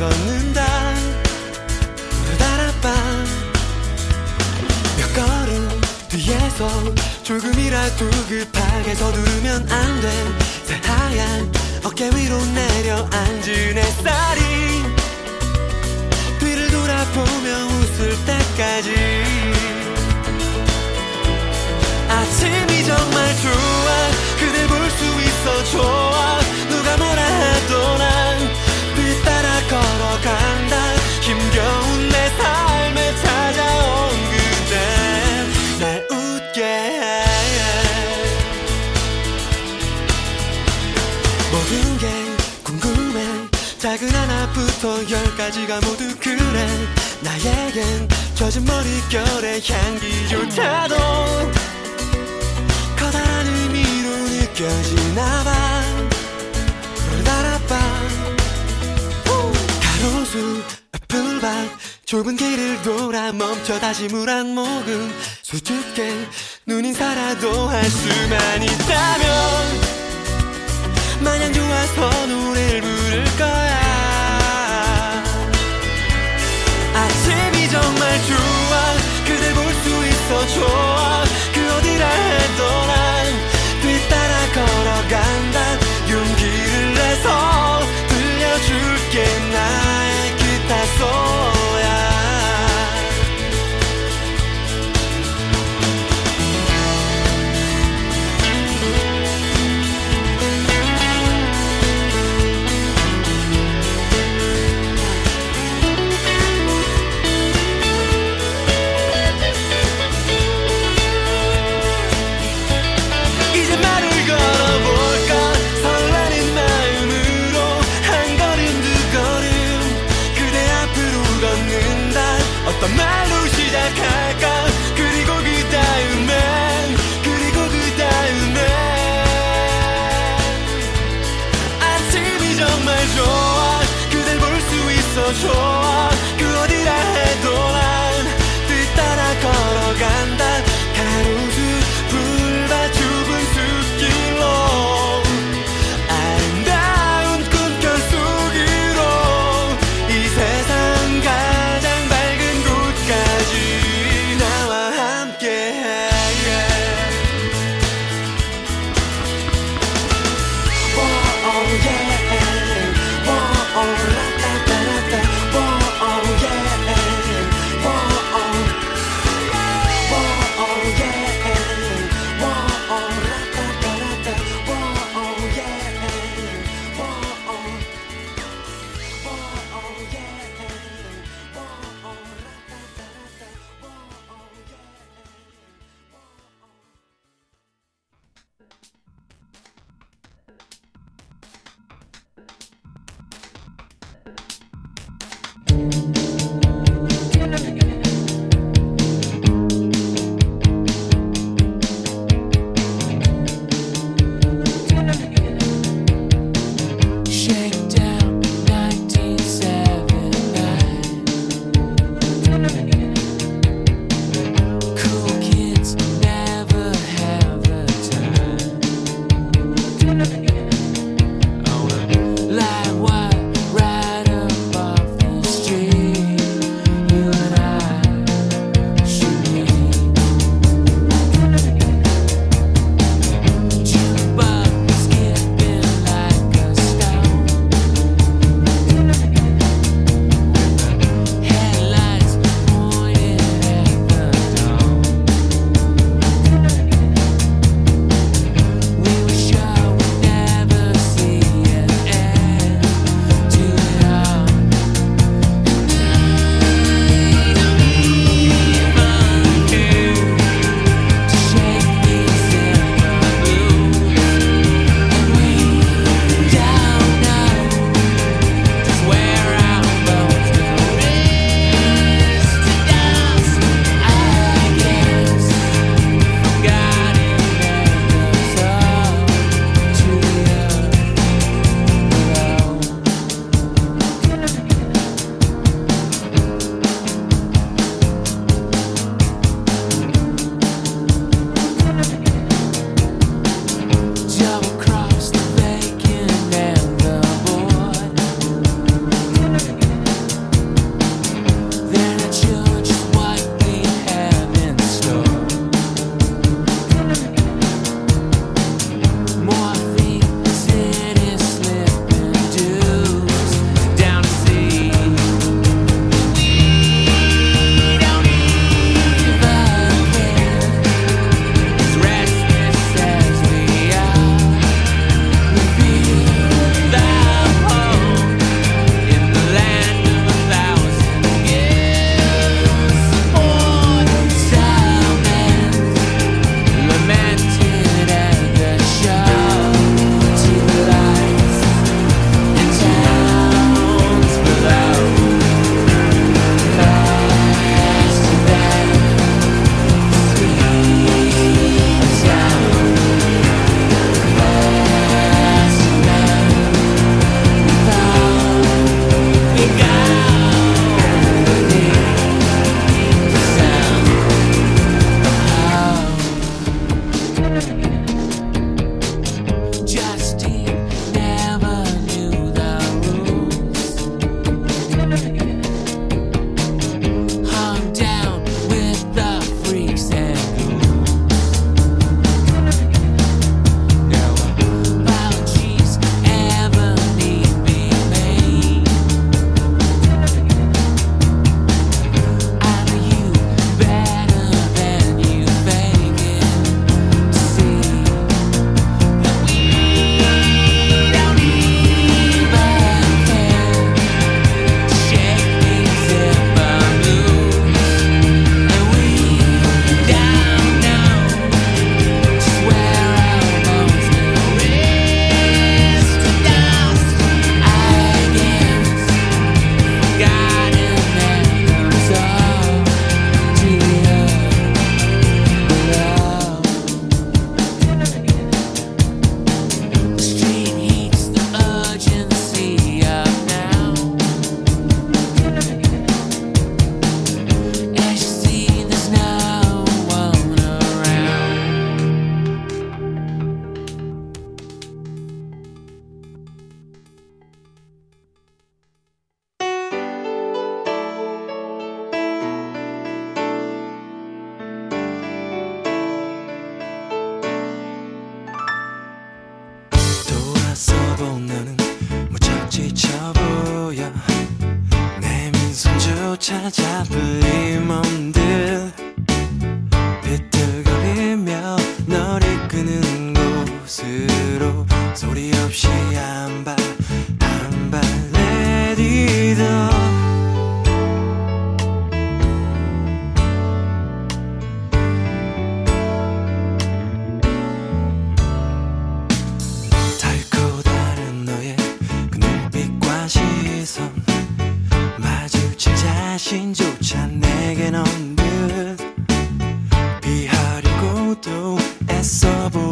걷는다. 따라밤 몇 걸음 뒤에서 조금이라도 급하게 서두르면 안 돼. 새하얀 어깨 위로 내려앉은 햇살이. 뒤를 돌아보며 웃을 때까지. 아침이 정말 좋아. 그댈 볼 수 있어 좋아. 누가 뭐라 뒤따라 걸어간다. 힘겨운 내 삶에 찾아온 그대. 날 웃게. 해 모든 게 궁금해. 작은 하나부터 열까지가 모두 그래. 나에겐 젖은 머릿결의 향기조차도 커다란 의미로 느껴지나 봐 풀밭 좁은 길을 돌아 멈춰 다시 물 한 모금. 수줍게 눈인사라도 할 수만 있다면 마냥 좋아서 노래를 부를 거야. 아침이 정말 좋아. 그댈 볼 수 있어 좋아. 그 어디라 해도 난 뒤따라 걸어간다. 용기를 내서 들려줄게. 나의 기타 소 내겐 언듯 피하려고도 애써보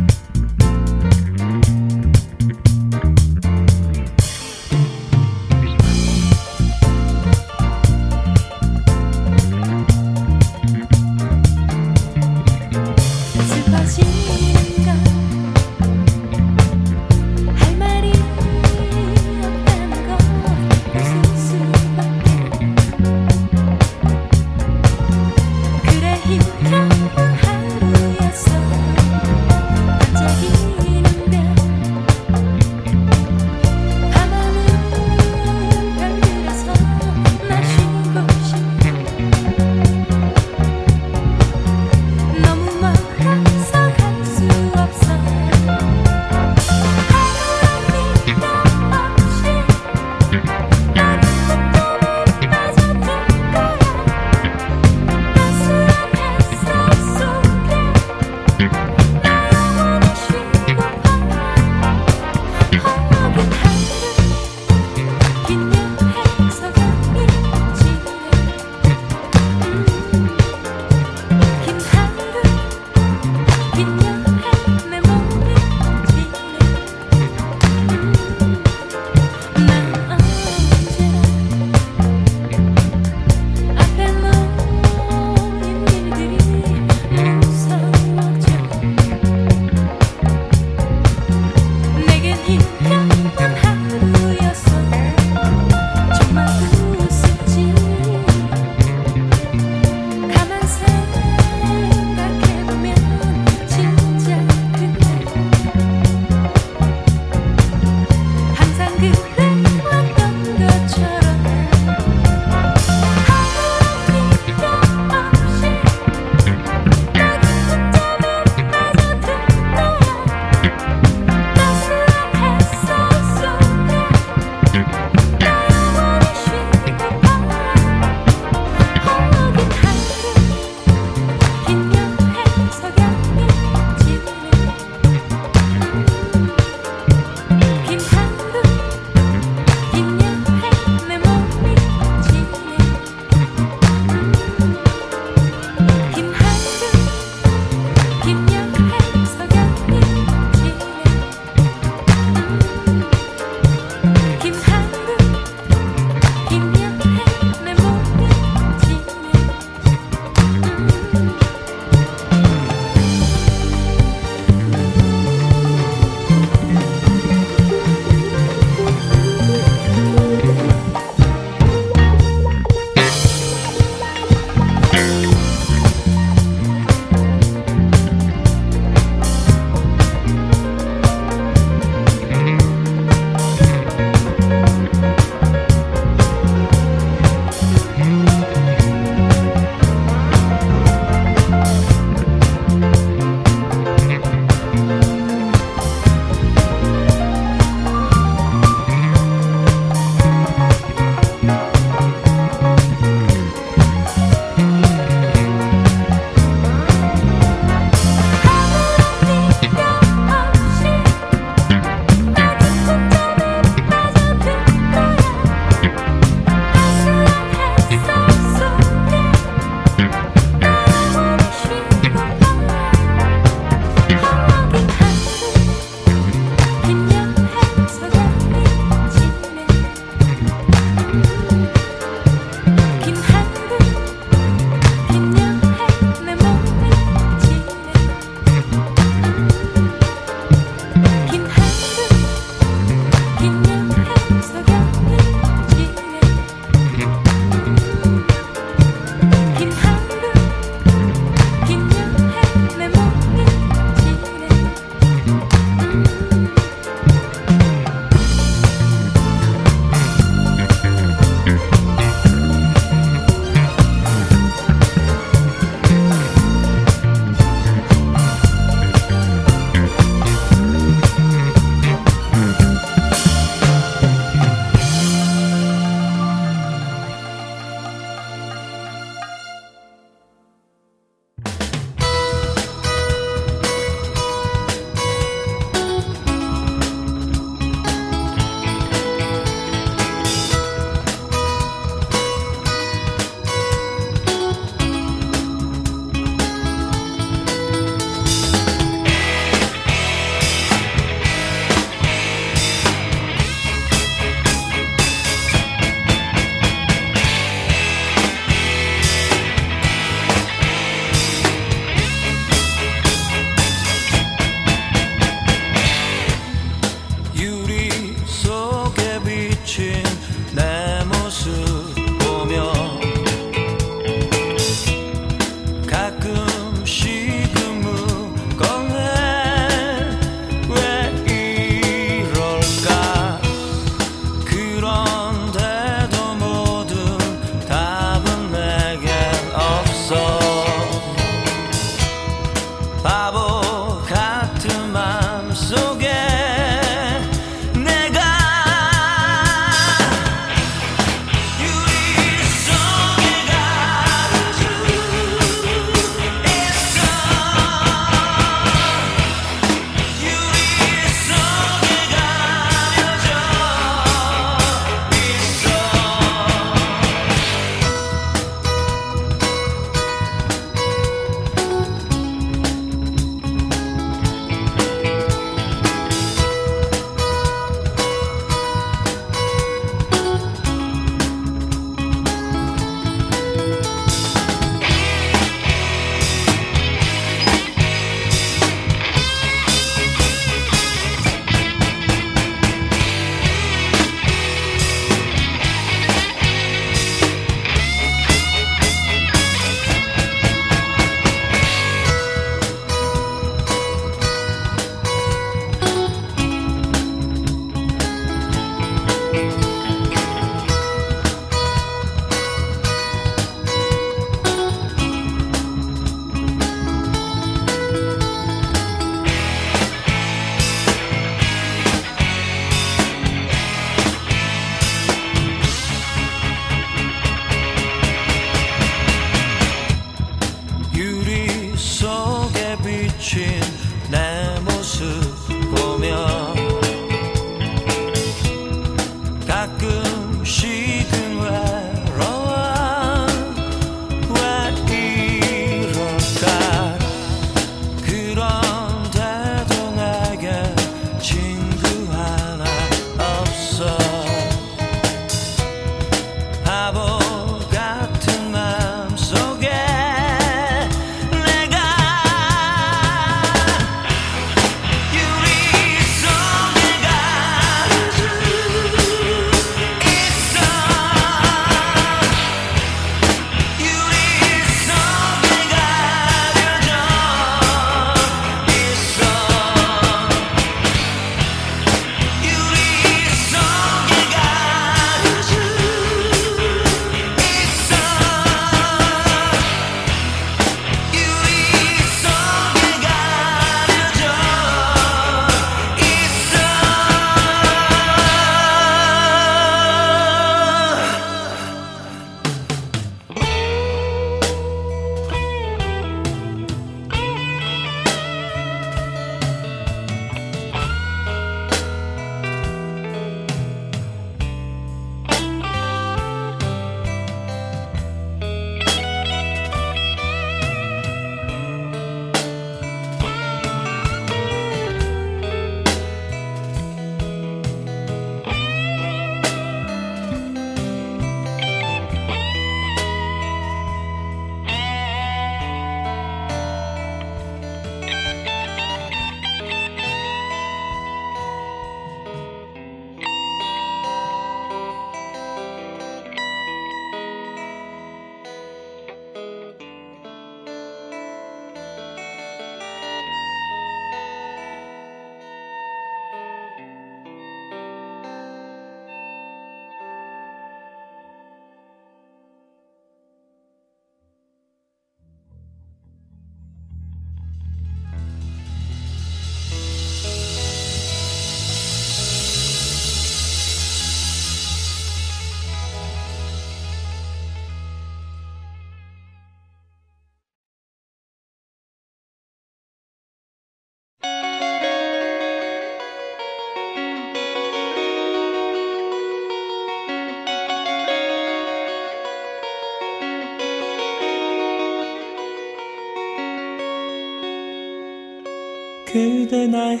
그대 나의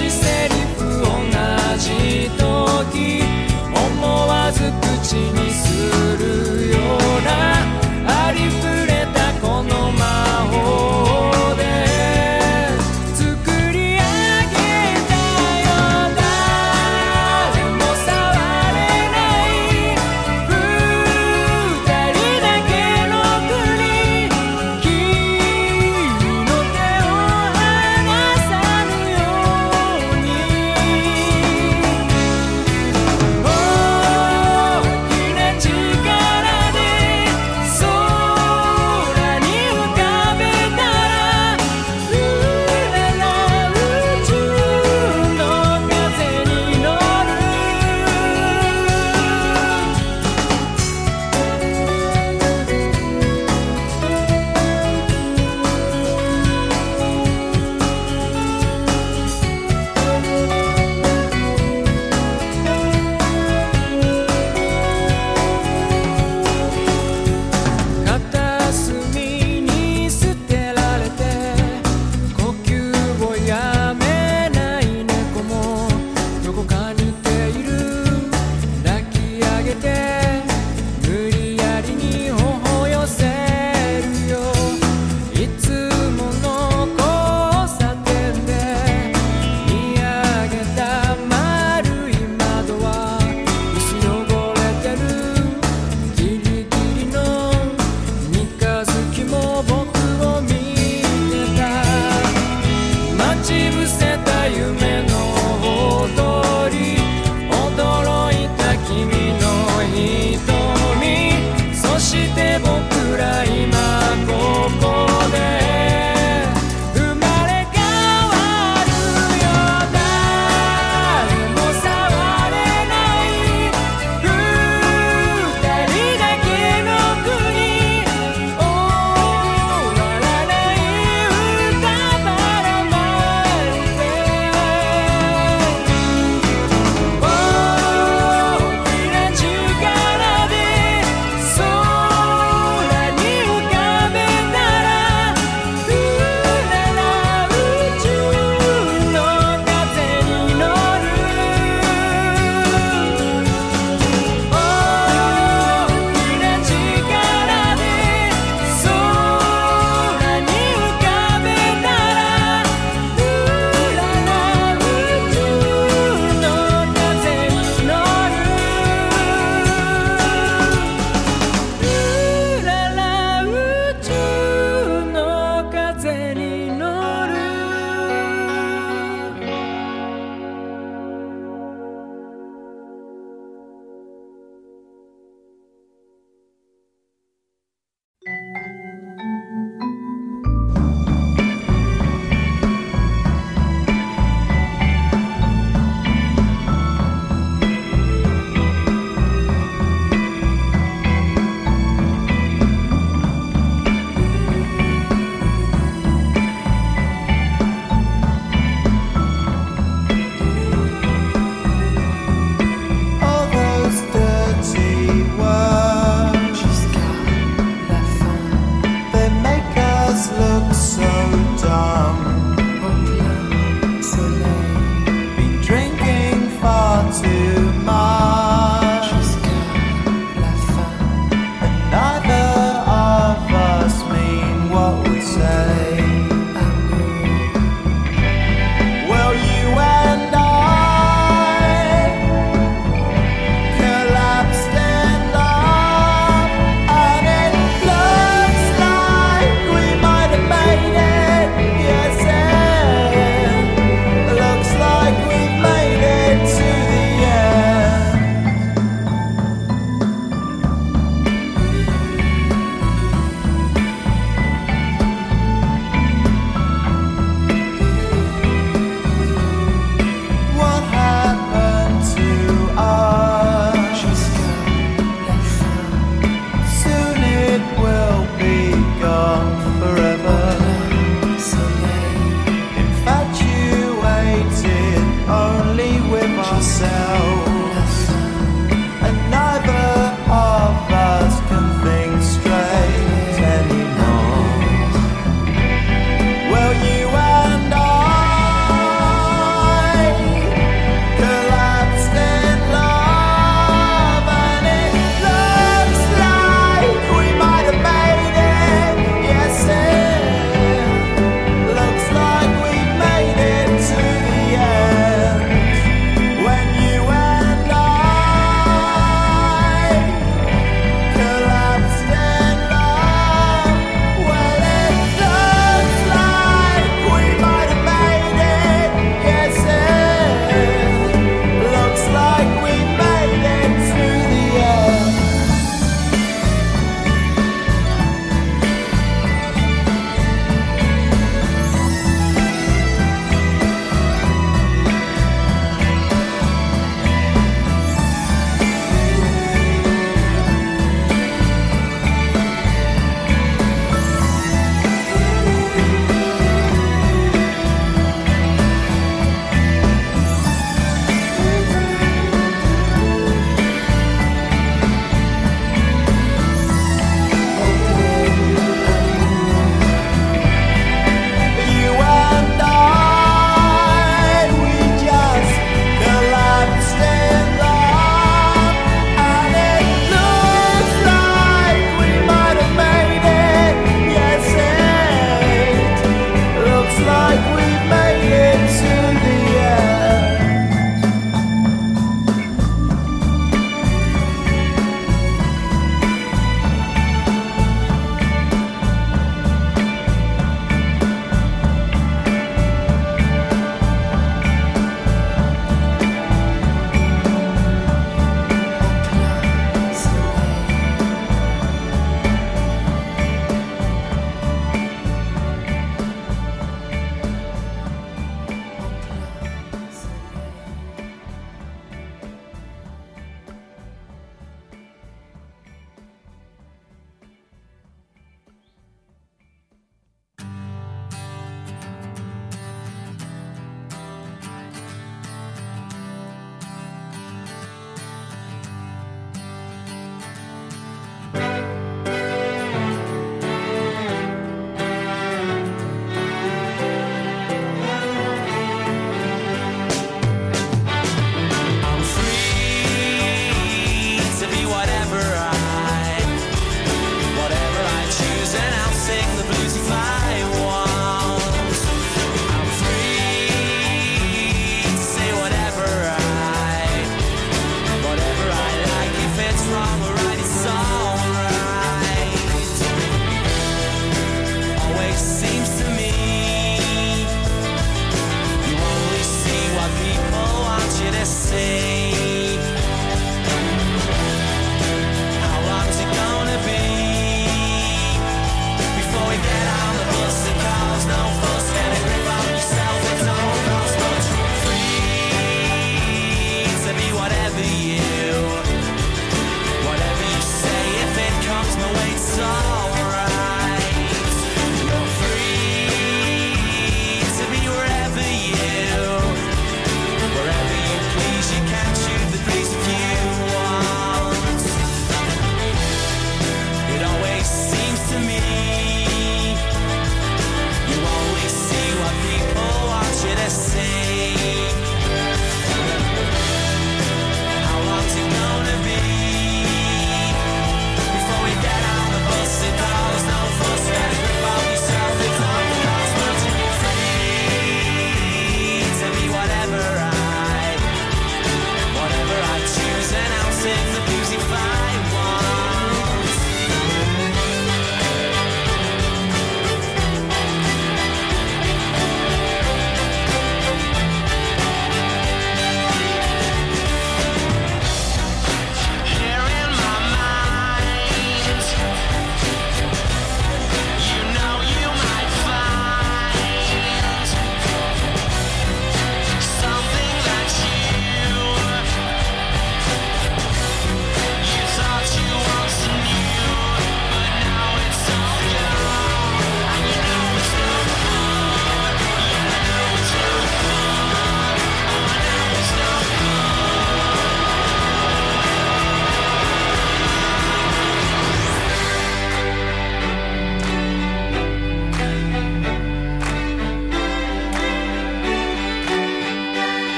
she said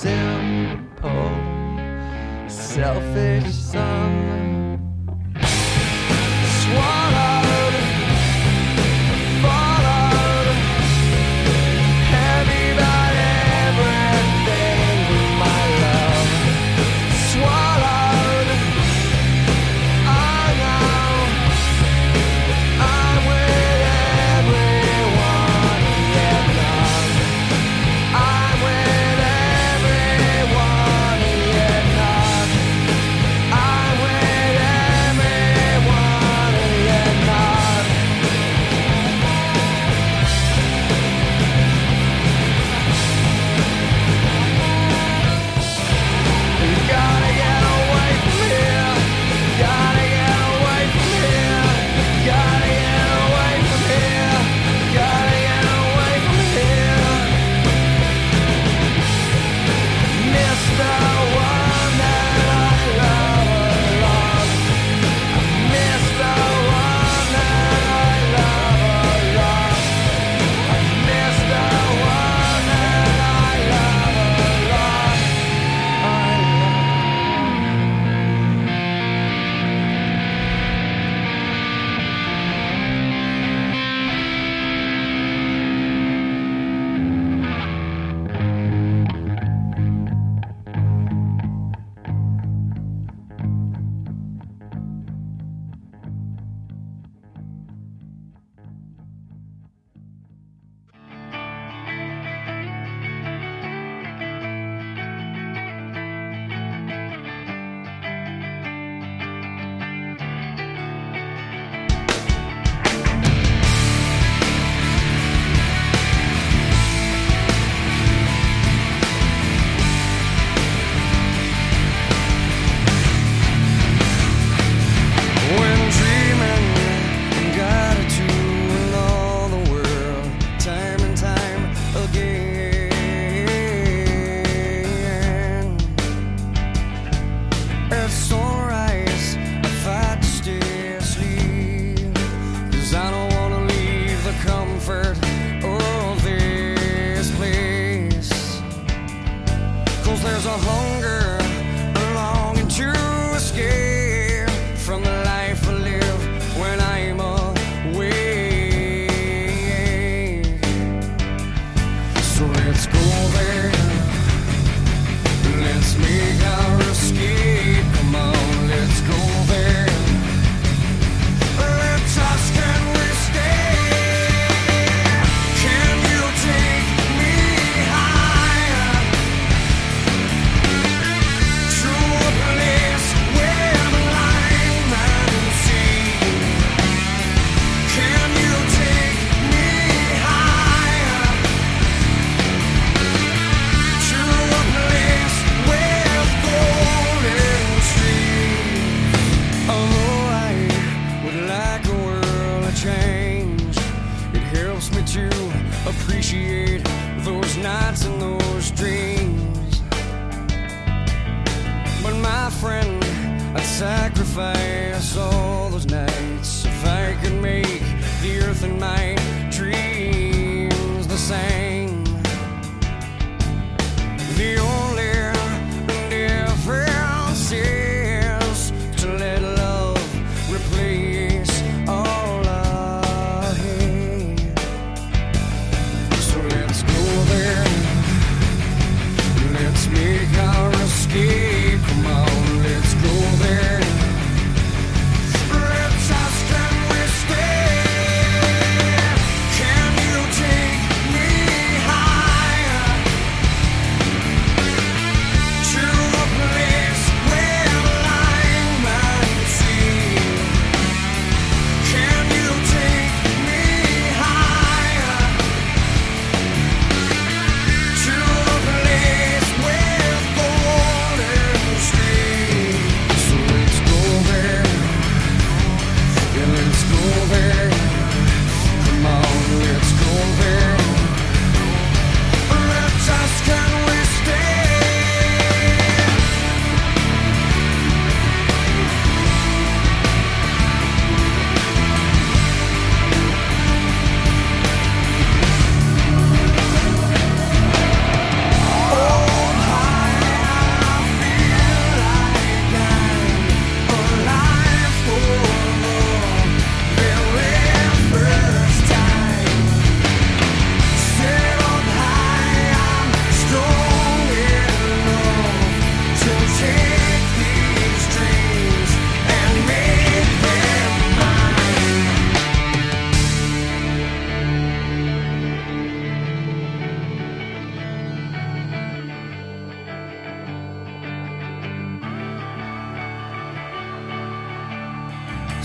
simple, selfish son.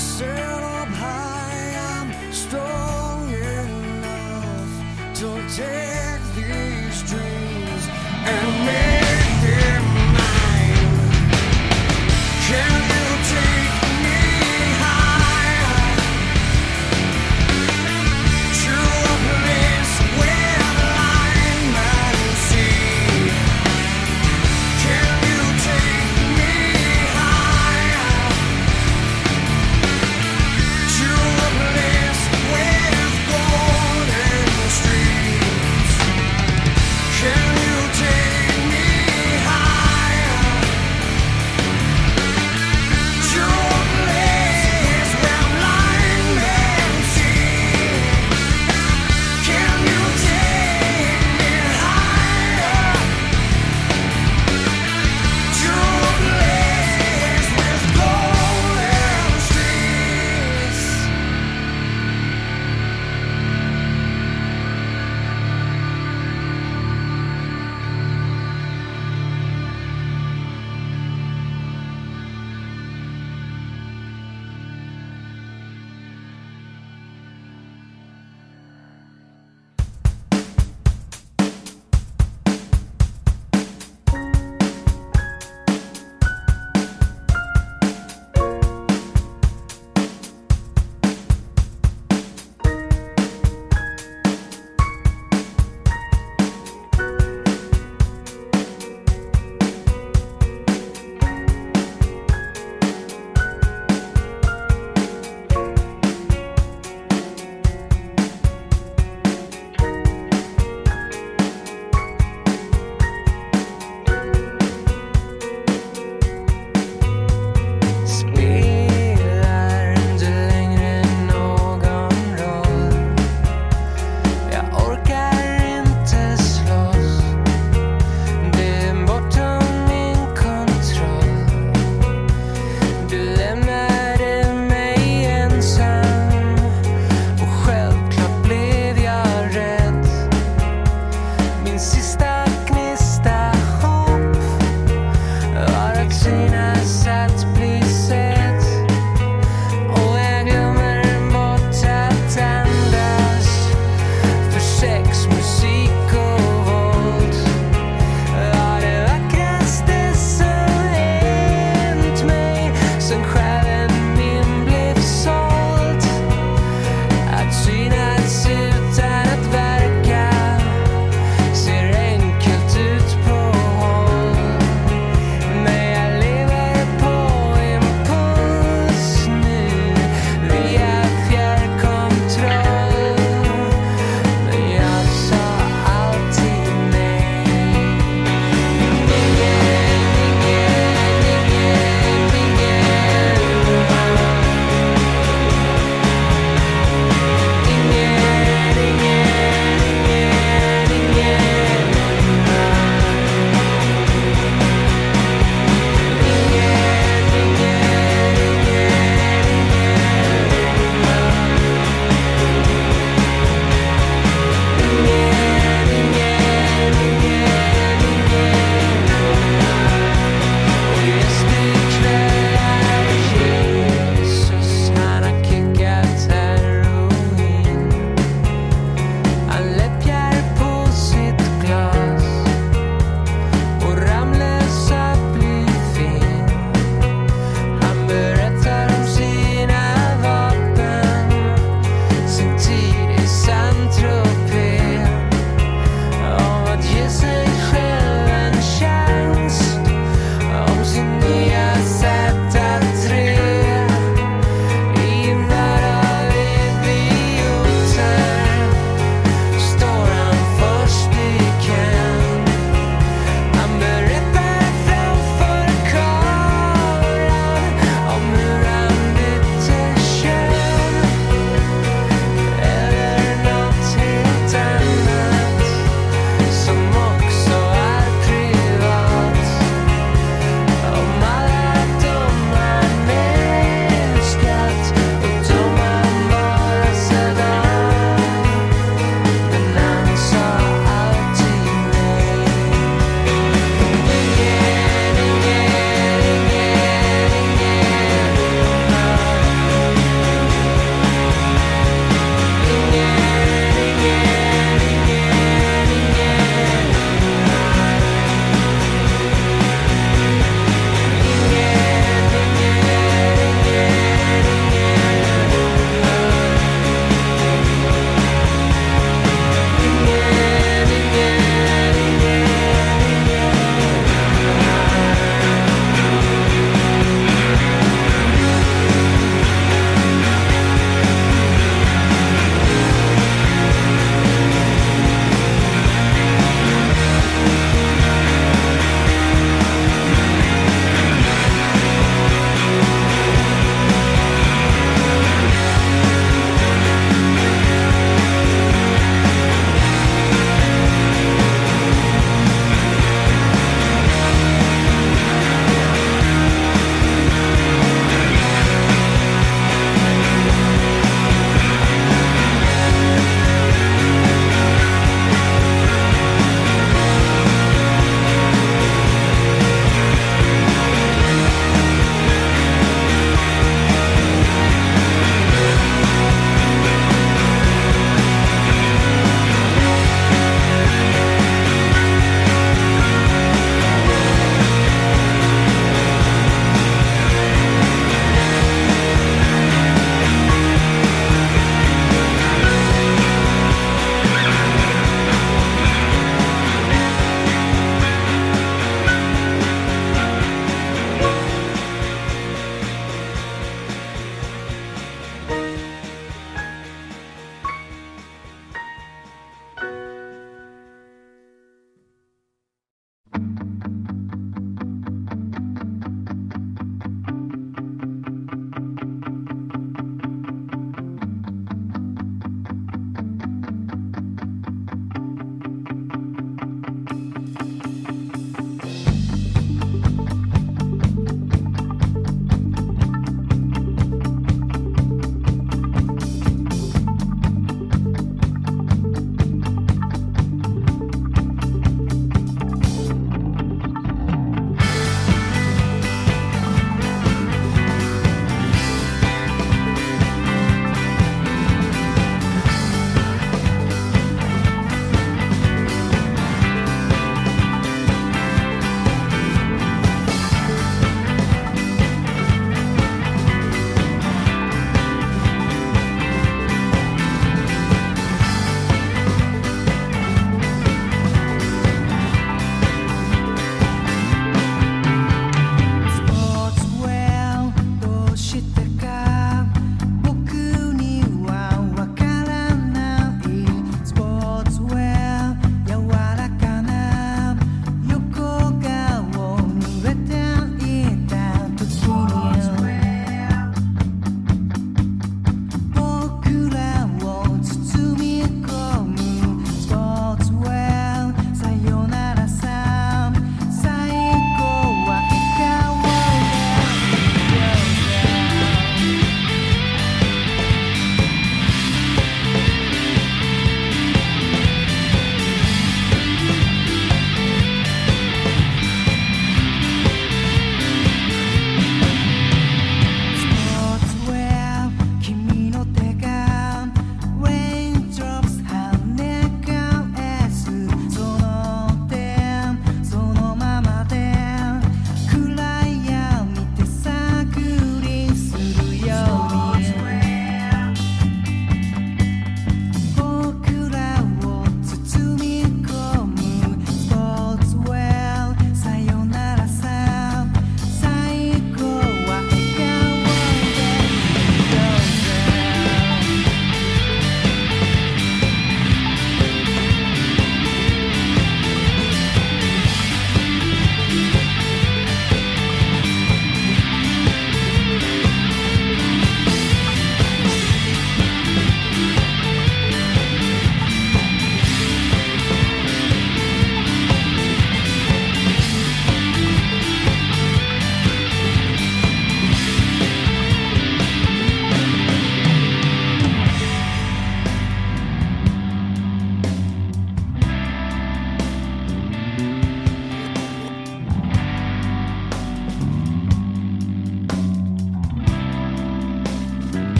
set up high, I'm strong enough to take.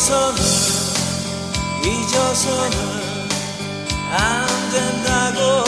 잊어서는 잊어서는 안 된다고.